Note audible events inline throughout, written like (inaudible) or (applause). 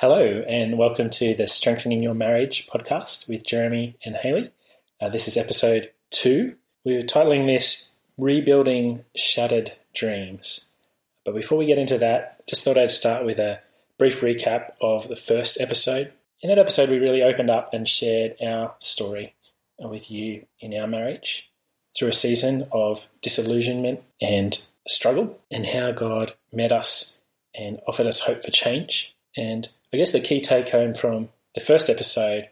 Hello, and welcome to the Strengthening Your Marriage podcast with Jeremy and Hayley. Uh, this is episode two. We're titling this Rebuilding Shattered Dreams. But before we get into that, just thought I'd start with a brief recap of the first episode. In that episode, we really opened up and shared our story with you in our marriage through a season of disillusionment and struggle, and how God met us and offered us hope for change. And I guess the key take home from the first episode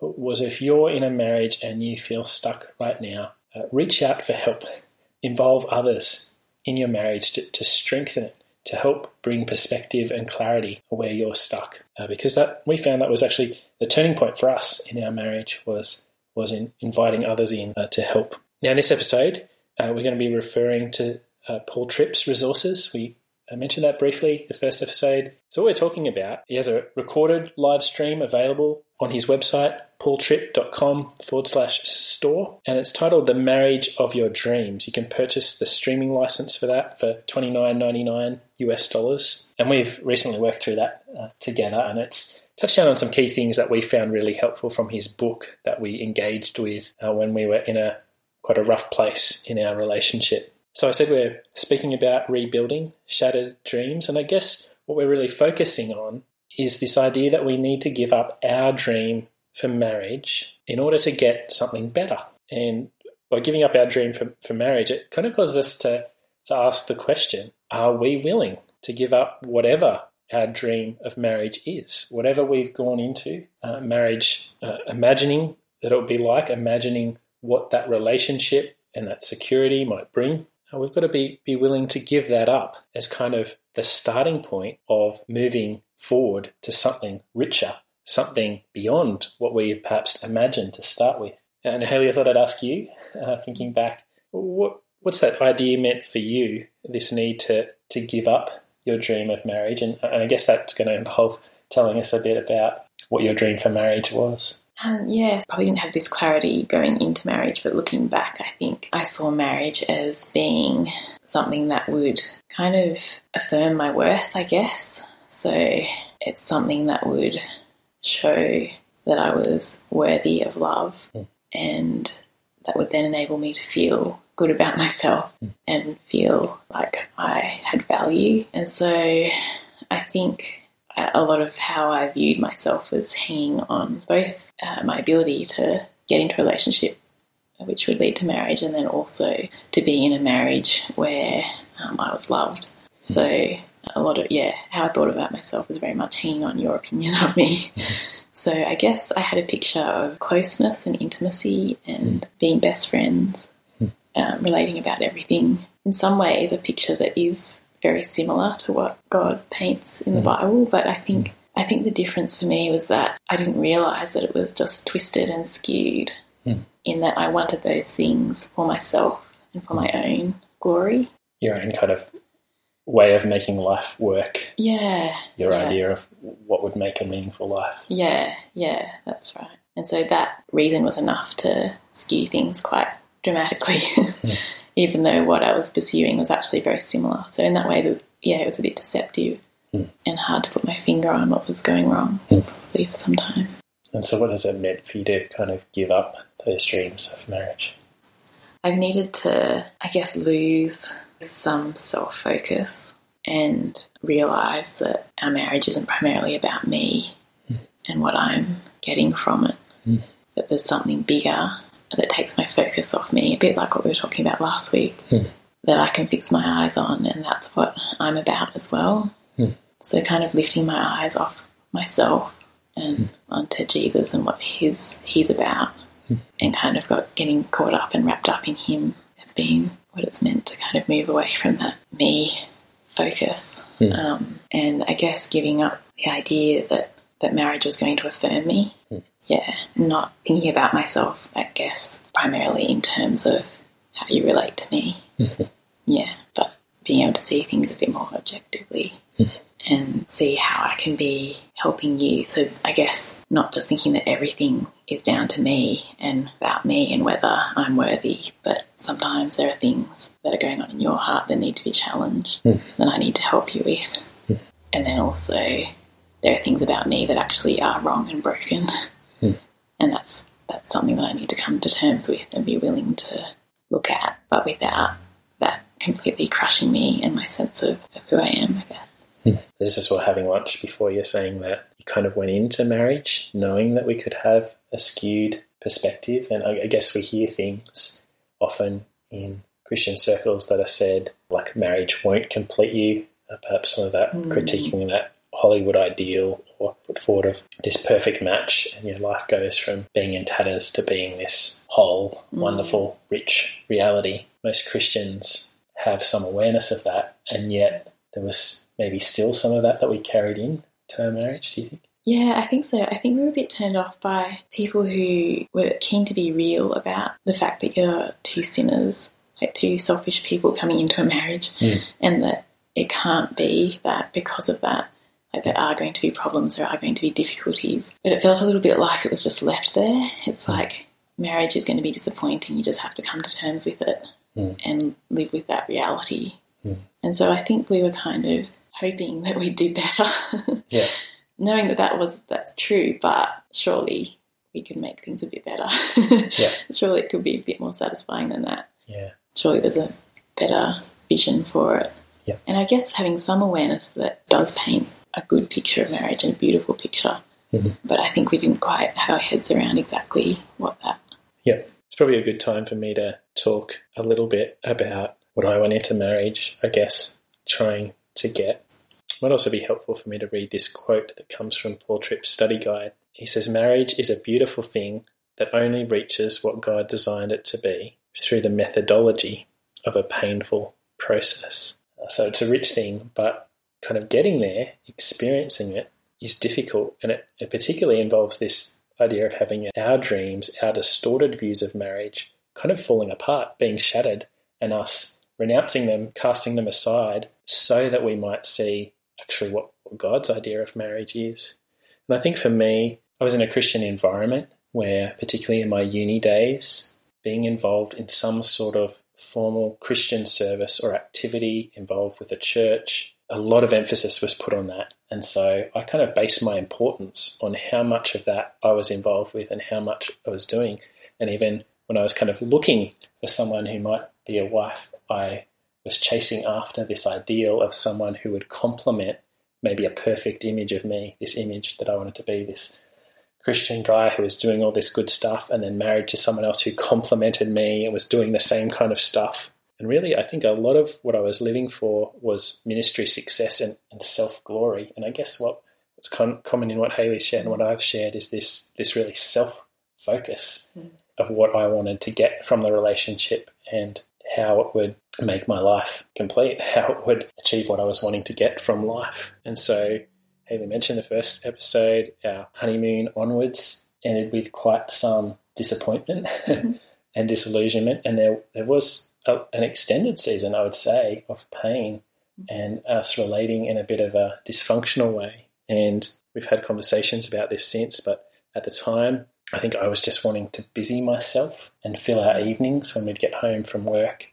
was if you're in a marriage and you feel stuck right now, uh, reach out for help. (laughs) Involve others in your marriage to, to, strengthen it, to help bring perspective and clarity where you're stuck. Uh, because that we found that was actually the turning point for us in our marriage was was in inviting others in uh, to help. Now, in this episode, uh, we're going to be referring to uh, Paul Tripp's resources. We I mentioned that briefly the first episode. So what we're talking about, he has a recorded live stream available on his website, paultripp.com forward slash store, and it's titled The Marriage of Your Dreams. You can purchase the streaming license for that for $29.99 US dollars. And we've recently worked through that uh, together, and it's touched down on some key things that we found really helpful from his book that we engaged with uh, when we were in a quite a rough place in our relationship. So I said we're speaking about rebuilding shattered dreams, and I guess what we're really focusing on is this idea that we need to give up our dream for marriage in order to get something better. And by giving up our dream for, for marriage, it kind of causes us to, to ask the question are we willing to give up whatever our dream of marriage is? Whatever we've gone into uh, marriage, uh, imagining that it would be like, imagining what that relationship and that security might bring we've got to be, be willing to give that up as kind of the starting point of moving forward to something richer, something beyond what we perhaps imagined to start with. And Hayley, I thought I'd ask you, uh, thinking back, what, what's that idea meant for you, this need to, to give up your dream of marriage? And, and I guess that's going to involve telling us a bit about what your dream for marriage was. Um, yeah, probably didn't have this clarity going into marriage, but looking back, I think I saw marriage as being something that would kind of affirm my worth, I guess. So it's something that would show that I was worthy of love mm. and that would then enable me to feel good about myself mm. and feel like I had value. And so I think a lot of how I viewed myself was hanging on both uh, my ability to get into a relationship which would lead to marriage, and then also to be in a marriage where um, I was loved. So a lot of yeah, how I thought about myself was very much hanging on your opinion of me. (laughs) so I guess I had a picture of closeness and intimacy and being best friends, um, relating about everything. In some ways, a picture that is very similar to what God paints in the Bible, but I think I think the difference for me was that I didn't realize that it was just twisted and skewed mm. in that I wanted those things for myself and for my own glory. Your own kind of way of making life work. Yeah. Your yeah. idea of what would make a meaningful life. Yeah, yeah, that's right. And so that reason was enough to skew things quite dramatically, mm. (laughs) even though what I was pursuing was actually very similar. So in that way, yeah, it was a bit deceptive mm. and hard to put my finger on what was going wrong, mm. probably for some time. And so, what has it meant for you to kind of give up those dreams of marriage? I've needed to, I guess, lose some self focus and realize that our marriage isn't primarily about me mm. and what I'm getting from it, mm. that there's something bigger that takes my focus off me, a bit like what we were talking about last week, mm. that I can fix my eyes on, and that's what I'm about as well. So kind of lifting my eyes off myself and mm. onto Jesus and what he's he's about, mm. and kind of got getting caught up and wrapped up in him as being what it's meant to kind of move away from that me focus, mm. um, and I guess giving up the idea that that marriage was going to affirm me. Yeah, not thinking about myself, I guess, primarily in terms of how you relate to me. Mm-hmm. Yeah, but being able to see things a bit more objectively. And see how I can be helping you. So I guess not just thinking that everything is down to me and about me and whether I'm worthy, but sometimes there are things that are going on in your heart that need to be challenged mm. that I need to help you with. Mm. And then also there are things about me that actually are wrong and broken, Hmm. and that's that's something that I need to come to terms with and be willing to look at, but without that completely crushing me and my sense of, of who I am. I guess. (laughs) This is what having lunch before you're saying that you kind of went into marriage knowing that we could have a skewed perspective, and I I guess we hear things often in Christian circles that are said like marriage won't complete you. Uh, perhaps some of that critiquing that Hollywood ideal or put forward of this perfect match, and your life goes from being in tatters to being this whole, wonderful, rich reality. Most Christians have some awareness of that, and yet there was maybe still some of that that we carried in to our marriage. Do you think? Yeah, I think so. I think we were a bit turned off by people who were keen to be real about the fact that you're two sinners, like two selfish people coming into a marriage, hmm. and that it can't be that because of that. Like there are going to be problems, there are going to be difficulties. But it felt a little bit like it was just left there. It's hmm. like marriage is going to be disappointing. You just have to come to terms with it hmm. and live with that reality. And so I think we were kind of hoping that we'd do better. (laughs) Yeah. knowing that that was that's true, but surely we could make things a bit better. (laughs) Yeah. (laughs) Surely it could be a bit more satisfying than that. Yeah. Surely there's a better vision for it. Yeah. And I guess having some awareness that does paint a good picture of marriage and a beautiful picture. Mhm. But I think we didn't quite have our heads around exactly what that. Yeah, it's probably a good time for me to talk a little bit about what I went into marriage, I guess, trying to get. Might also be helpful for me to read this quote that comes from Paul Tripp's study guide. He says, Marriage is a beautiful thing that only reaches what God designed it to be through the methodology of a painful process. Uh, So it's a rich thing, but kind of getting there, experiencing it, is difficult. And it, it particularly involves this idea of having our dreams, our distorted views of marriage, kind of falling apart, being shattered, and us renouncing them, casting them aside, so that we might see actually what, God's idea of marriage is. And I think for me, I was in a Christian environment where, particularly in my uni days, being involved in some sort of formal Christian service or activity involved with a church, a lot of emphasis was put on that. And so I kind of based my importance on how much of that I was involved with and how much I was doing. And even when I was kind of looking for someone who might be a wife, I was chasing after this ideal of someone who would complement maybe a perfect image of me, this image that I wanted to be, this Christian guy who was doing all this good stuff and then married to someone else who complemented me and was doing the same kind of stuff. And really, I think a lot of what I was living for was ministry success and, and self glory. And I guess what what's con- common in what Hayley shared and what I've shared is this this really self focus mm. of what I wanted to get from the relationship and how it would make my life complete, (laughs) how it would achieve what I was wanting to get from life. And so Hayley mentioned the first episode, our honeymoon onwards ended with quite some disappointment (laughs) and disillusionment. And there, there was a, an extended season, I would say, of pain and us relating in a bit of a dysfunctional way. And we've had conversations about this since, but at the time, I think I was just wanting to busy myself and fill our evenings when we'd get home from work,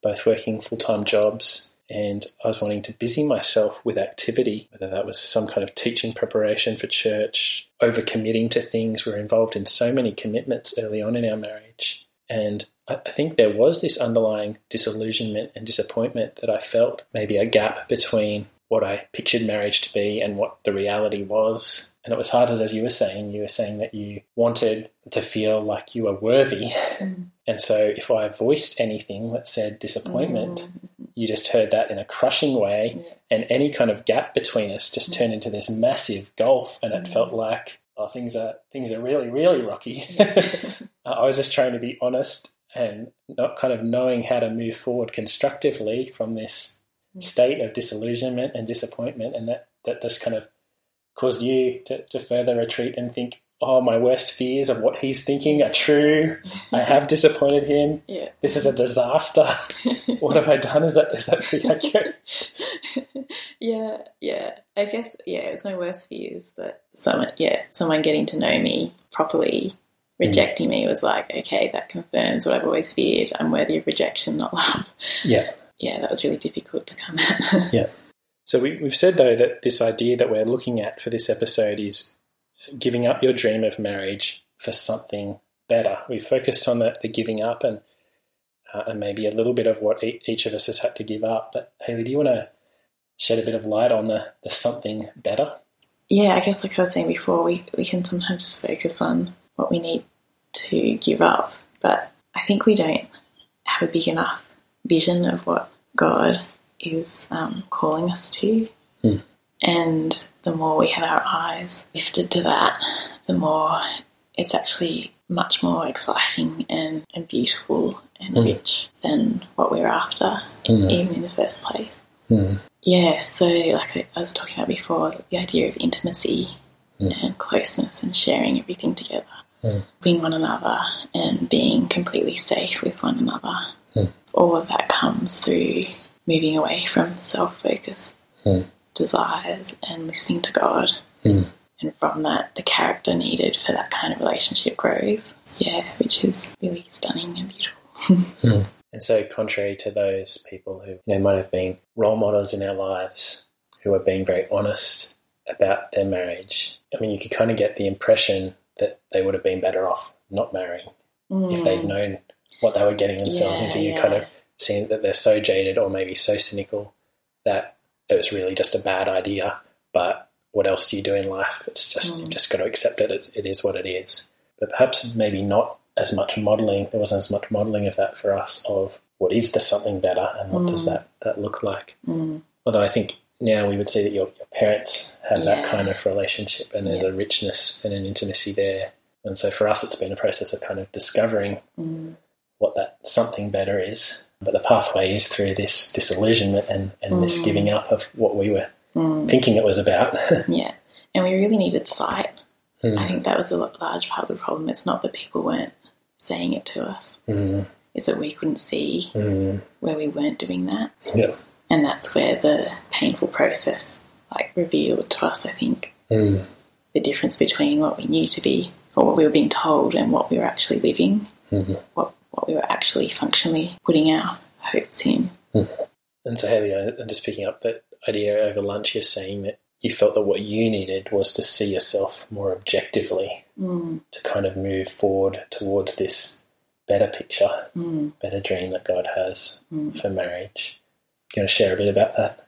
both working full time jobs. And I was wanting to busy myself with activity, whether that was some kind of teaching preparation for church, over committing to things. We were involved in so many commitments early on in our marriage. And I think there was this underlying disillusionment and disappointment that I felt, maybe a gap between what I pictured marriage to be and what the reality was. And it was hard as, as you were saying, you were saying that you wanted to feel like you were worthy. Mm. And so if I voiced anything that said disappointment, mm. you just heard that in a crushing way. And any kind of gap between us just mm. turned into this massive gulf. And it felt like, oh, things are, things are really, really rocky. (laughs) Uh, I was just trying to be honest and not kind of knowing how to move forward constructively from this state of disillusionment and disappointment, and that that this kind of caused you to, to further retreat and think, oh, my worst fears of what he's thinking are true. I (laughs) have disappointed him. Yeah. This is a disaster. (laughs) what have I done? Is that is that pretty (laughs) accurate? yeah, yeah. I guess yeah, it's my worst fears that someone yeah, someone getting to know me properly mm. rejecting me was like, okay, that confirms what I've always feared. I'm worthy of rejection, not love. Yeah. Yeah, that was really difficult to come at. (laughs) Yeah. So we, we've said though that this idea that we're looking at for this episode is giving up your dream of marriage for something better. We focused on the, the giving up and uh, and maybe a little bit of what each of us has had to give up. But Hayley, do you want to shed a bit of light on the, the something better? Yeah, I guess like I was saying before, we, we can sometimes just focus on what we need to give up, but I think we don't have a big enough vision of what God is um, calling us to. Hmm. And the more we have our eyes lifted to that, the more it's actually much more exciting and, and beautiful and Mm. rich than what we're after, Mm. even in the first place. Mm. Yeah, so like I- I was talking about before, the idea of intimacy Mm. and closeness and sharing everything together, Mm. being one another and being completely safe with one another. Mm. All of that comes through moving away from self focus Mm. desires and listening to God. Mm. And from that, the character needed for that kind of relationship grows. Yeah, which is really stunning and beautiful. (laughs) And so, contrary to those people who you know might have been role models in our lives, who are being very honest about their marriage, I mean, you could kind of get the impression that they would have been better off not marrying if they'd known what they were getting themselves Yeah, into. You yeah. kind of seeing that they're so jaded or maybe so cynical that it was really just a bad idea. But what else do you do in life? It's just Mm. you've just got to accept it. It's, it is what it is. But perhaps maybe not as much modelling. There wasn't as much modelling of that for us of what is the something better and what does that that look like. Mm. Although I think now we would see that your, your parents have that kind of relationship and there's Yeah. a richness and an intimacy there. And so for us, it's been a process of kind of discovering Mm. What that something better is. But the pathway is through this disillusionment and, and this Mm. giving up of what we were Mm. thinking it was about. (laughs) Yeah, and we really needed sight. Mm. I think that was a large part of the problem. It's not that people weren't saying it to us; Mm, it's that we couldn't see mm, where we weren't doing that, yeah. and that's where the painful process like revealed to us. I think Mm, the difference between what we knew to be or what we were being told and what we were actually living, mhm. what what we were actually functionally putting our hopes in. And so, Hayley, I'm just picking up that idea over lunch. You're saying that you felt that what you needed was to see yourself more objectively Mm, to kind of move forward towards this better picture, mm, better dream that God has mm. for marriage. Do you want to share a bit about that?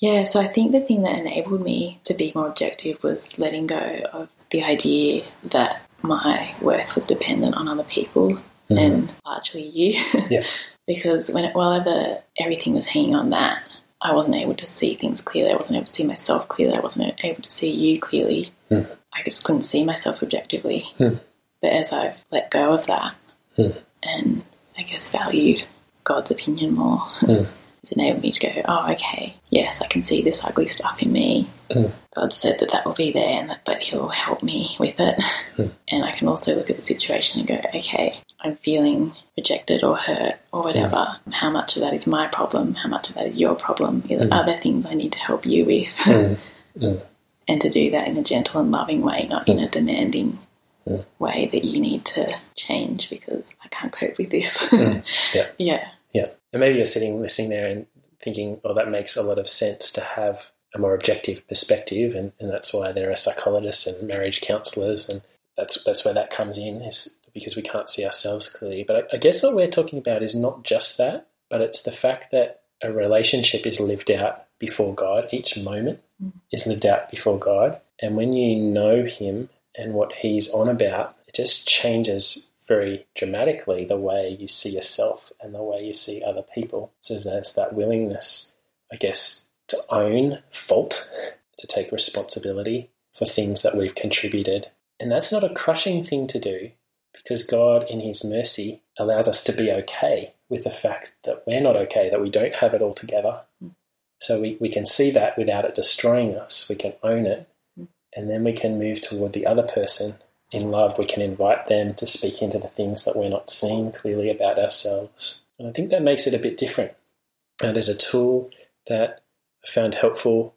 Yeah, so I think the thing that enabled me to be more objective was letting go of the idea that my worth was dependent on other people and largely you. Yeah. (laughs) because when whenever everything was hanging on that, I wasn't able to see things clearly. I wasn't able to see myself clearly. I wasn't able to see you clearly. Hmm. I just couldn't see myself objectively. Hmm. But as I've let go of that Hmm. and I guess valued God's opinion more, Hmm. it's enabled me to go, oh, okay, yes, I can see this ugly stuff in me. Hmm. God said that that will be there and that, but He'll help me with it. Hmm. And I can also look at the situation and go, okay, I'm feeling rejected or hurt or whatever. How much of that is my problem? How much of that is your problem? Are there other things I need to help you with? Mm. Mm. (laughs) and to do that in a gentle and loving way, not in a demanding Mm. way that you need to change because I can't cope with this. Yeah. (laughs) yeah. Yeah. And maybe you're sitting listening there and thinking, oh, that makes a lot of sense to have a more objective perspective and, and that's why there are psychologists and marriage counselors and that's that's where that comes in is because we can't see ourselves clearly. But I, I guess what we're talking about is not just that, but it's the fact that a relationship is lived out before God. Each moment mm. is lived out before God. And when you know him and what he's on about, it just changes very dramatically the way you see yourself and the way you see other people. So there's that willingness, I guess, to own fault, (laughs) to take responsibility for things that we've contributed. And that's not a crushing thing to do because God, in His mercy, allows us to be okay with the fact that we're not okay, that we don't have it all together. So we, we can see that without it destroying us. We can own it. And then we can move toward the other person in love. We can invite them to speak into the things that we're not seeing clearly about ourselves. And I think that makes it a bit different. Uh, there's a tool that I found helpful.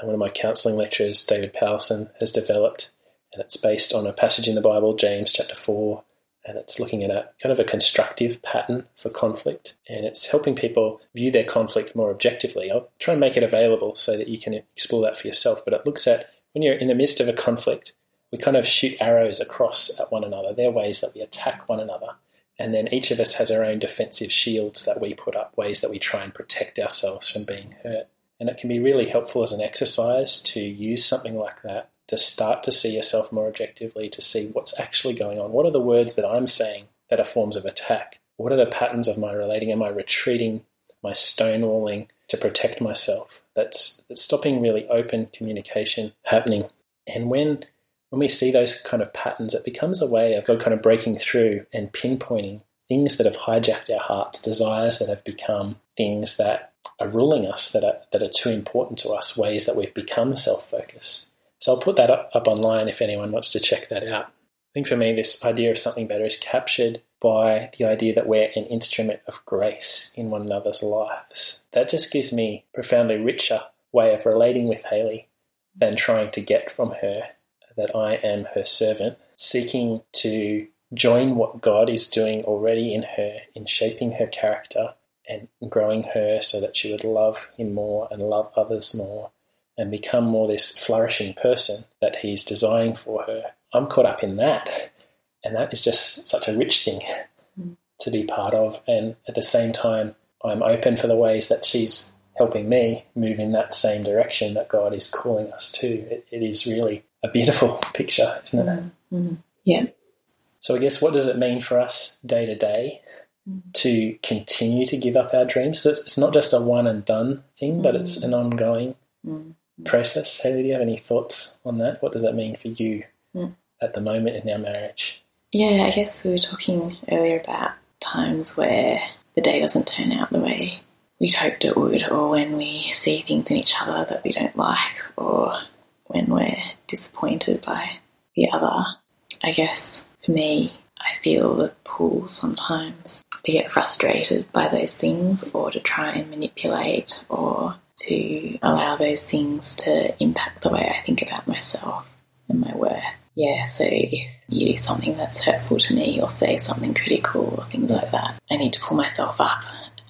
Uh, one of my counselling lecturers, David Powlison, has developed, and it's based on a passage in the Bible, James chapter 4, and it's looking at a kind of a constructive pattern for conflict and it's helping people view their conflict more objectively. I'll try and make it available so that you can explore that for yourself, but it looks at when you're in the midst of a conflict, we kind of shoot arrows across at one another. They're ways that we attack one another. And then each of us has our own defensive shields that we put up, ways that we try and protect ourselves from being hurt. And it can be really helpful as an exercise to use something like that to start to see yourself more objectively, to see what's actually going on. What are the words that I'm saying that are forms of attack? What are the patterns of my relating? Am I retreating, my stonewalling to protect myself? That's, that's stopping really open communication happening. And when when we see those kind of patterns, it becomes a way of kind of breaking through and pinpointing things that have hijacked our hearts, desires that have become things that are ruling us, that are, that are too important to us, ways that we've become self focused. So I'll put that up, up online if anyone wants to check that out. I think for me, this idea of something better is captured by the idea that we're an instrument of grace in one another's lives. That just gives me a profoundly richer way of relating with Hayley than trying to get from her that I am her servant, seeking to join what God is doing already in her, in shaping her character and growing her so that she would love Him more and love others more and become more this flourishing person that He's designing for her. I'm caught up in that. And that is just such a rich thing to be part of. And at the same time, I'm open for the ways that she's helping me move in that same direction that God is calling us to. it, it is really a beautiful (laughs) picture, isn't it? Mm-hmm. Yeah. So I guess what does it mean for us day to day mm-hmm. to continue to give up our dreams? It's, it's not just a one and done thing, but it's mm-hmm. an ongoing mm-hmm. Process. Hayley, do you have any thoughts on that? What does that mean for you hmm. at the moment in our marriage? Yeah, I guess we were talking earlier about times where the day doesn't turn out the way we'd hoped it would, or when we see things in each other that we don't like, or when we're disappointed by the other. I guess for me, I feel the pull sometimes to get frustrated by those things or to try and manipulate or to allow those things to impact the way I think about myself and my worth. Yeah, so if you do something that's hurtful to me or say something critical or things like that, I need to pull myself up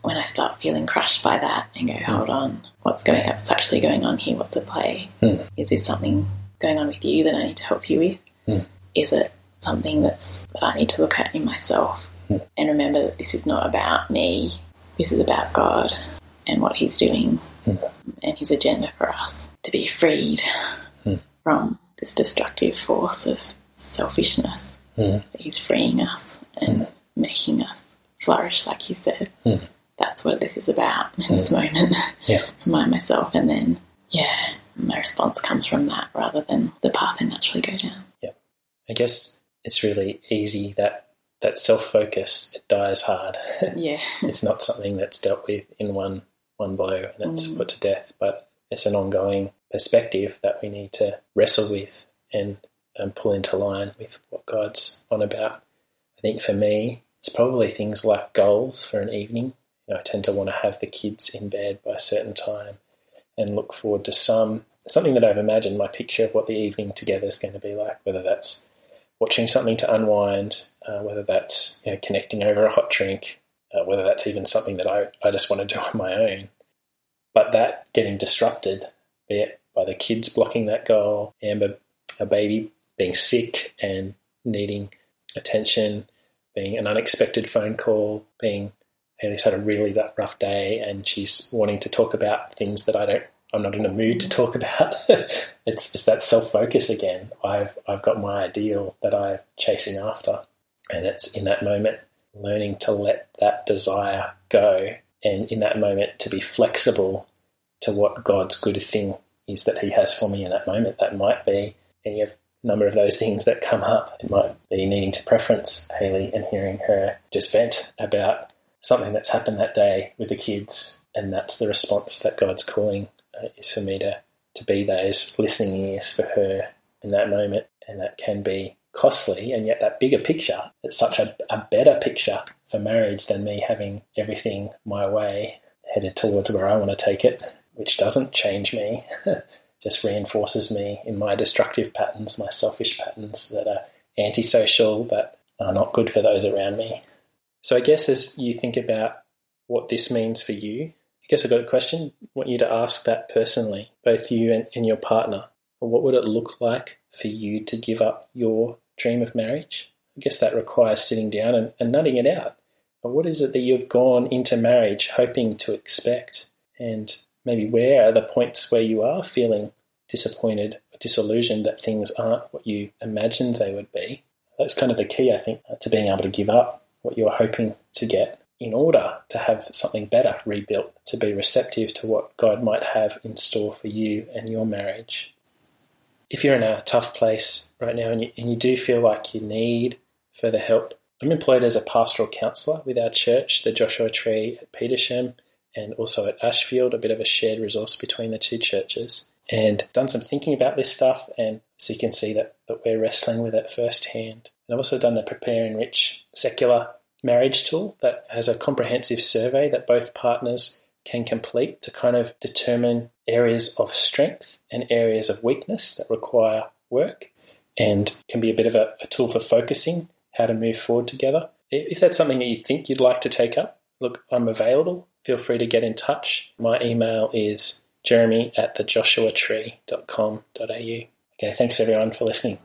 when I start feeling crushed by that and go, hold on, what's going on? What's actually going on here? What's at play? Mm. Is this something going on with you that I need to help you with? Mm. Is it something that's that I need to look at in myself mm. and remember that this is not about me. This is about God and what He's doing and His agenda for us to be freed hmm. from this destructive force of selfishness. Hmm. That He's freeing us and hmm. making us flourish, like you said that's what this is about in this moment. (laughs) Yeah. Remind myself, and then, yeah, my response comes from that rather than the path I naturally go down. Yeah. I guess it's really easy that that self focus it dies hard. (laughs) Yeah. it's not something that's dealt with in one one blow and it's put to death, but it's an ongoing perspective that we need to wrestle with and, and pull into line with what God's on about. I think for me, it's probably things like goals for an evening you know, I tend to want to have the kids in bed by a certain time and look forward to some something that I've imagined my picture of what the evening together is going to be like. Whether that's watching something to unwind, uh, whether that's you know, connecting over a hot drink, uh, whether that's even something that I, I just want to do (laughs) on my own. But that getting disrupted, be it by the kids blocking that goal, Amber, a baby being sick and needing attention, being an unexpected phone call, being Hayley's had a really rough day and she's wanting to talk about things that I don't I'm not in a mood to talk (laughs) about. it's it's that self focus again. I've I've got my ideal that I'm chasing after. And it's in that moment learning to let that desire go and in that moment to be flexible to what God's good thing is that He has for me in that moment. That might be any of number of those things that come up. It might be needing to preference Hayley and hearing her just vent about something that's happened that day with the kids, and that's the response that God's calling uh, is for me to to be those listening ears for her in that moment, and that can be costly, and yet that bigger picture, it's such a, a better picture for marriage than me having everything my way headed towards where I want to take it, which doesn't change me, (laughs) just reinforces me in my destructive patterns, my selfish patterns that are antisocial, that are not good for those around me. So I guess as you think about what this means for you, I guess I've got a question. I want you to ask that personally, both you and, and your partner. What would it look like for you to give up your dream of marriage? I guess that requires sitting down and, and nutting it out. But what is it that you've gone into marriage hoping to expect? And maybe where are the points where you are feeling disappointed or disillusioned that things aren't what you imagined they would be? That's kind of the key, I think, uh, to being able to give up what you're hoping to get in order to have something better rebuilt, to be receptive to what God might have in store for you and your marriage. If you're in a tough place right now and you, and you do feel like you need further help, I'm employed as a pastoral counsellor with our church, the Joshua Tree at Petersham, and also at Ashfield, a bit of a shared resource between the two churches. And done some thinking about this stuff, and so you can see that, that we're wrestling with it firsthand. And I've also done the Prepare Enrich secular marriage tool that has a comprehensive survey that both partners can complete to kind of determine areas of strength and areas of weakness that require work and can be a bit of a, a tool for focusing how to move forward together. If that's something that you think you'd like to take up, look, I'm available. Feel free to get in touch. My email is jeremy at thejoshuatree.com.au. Okay, thanks everyone for listening.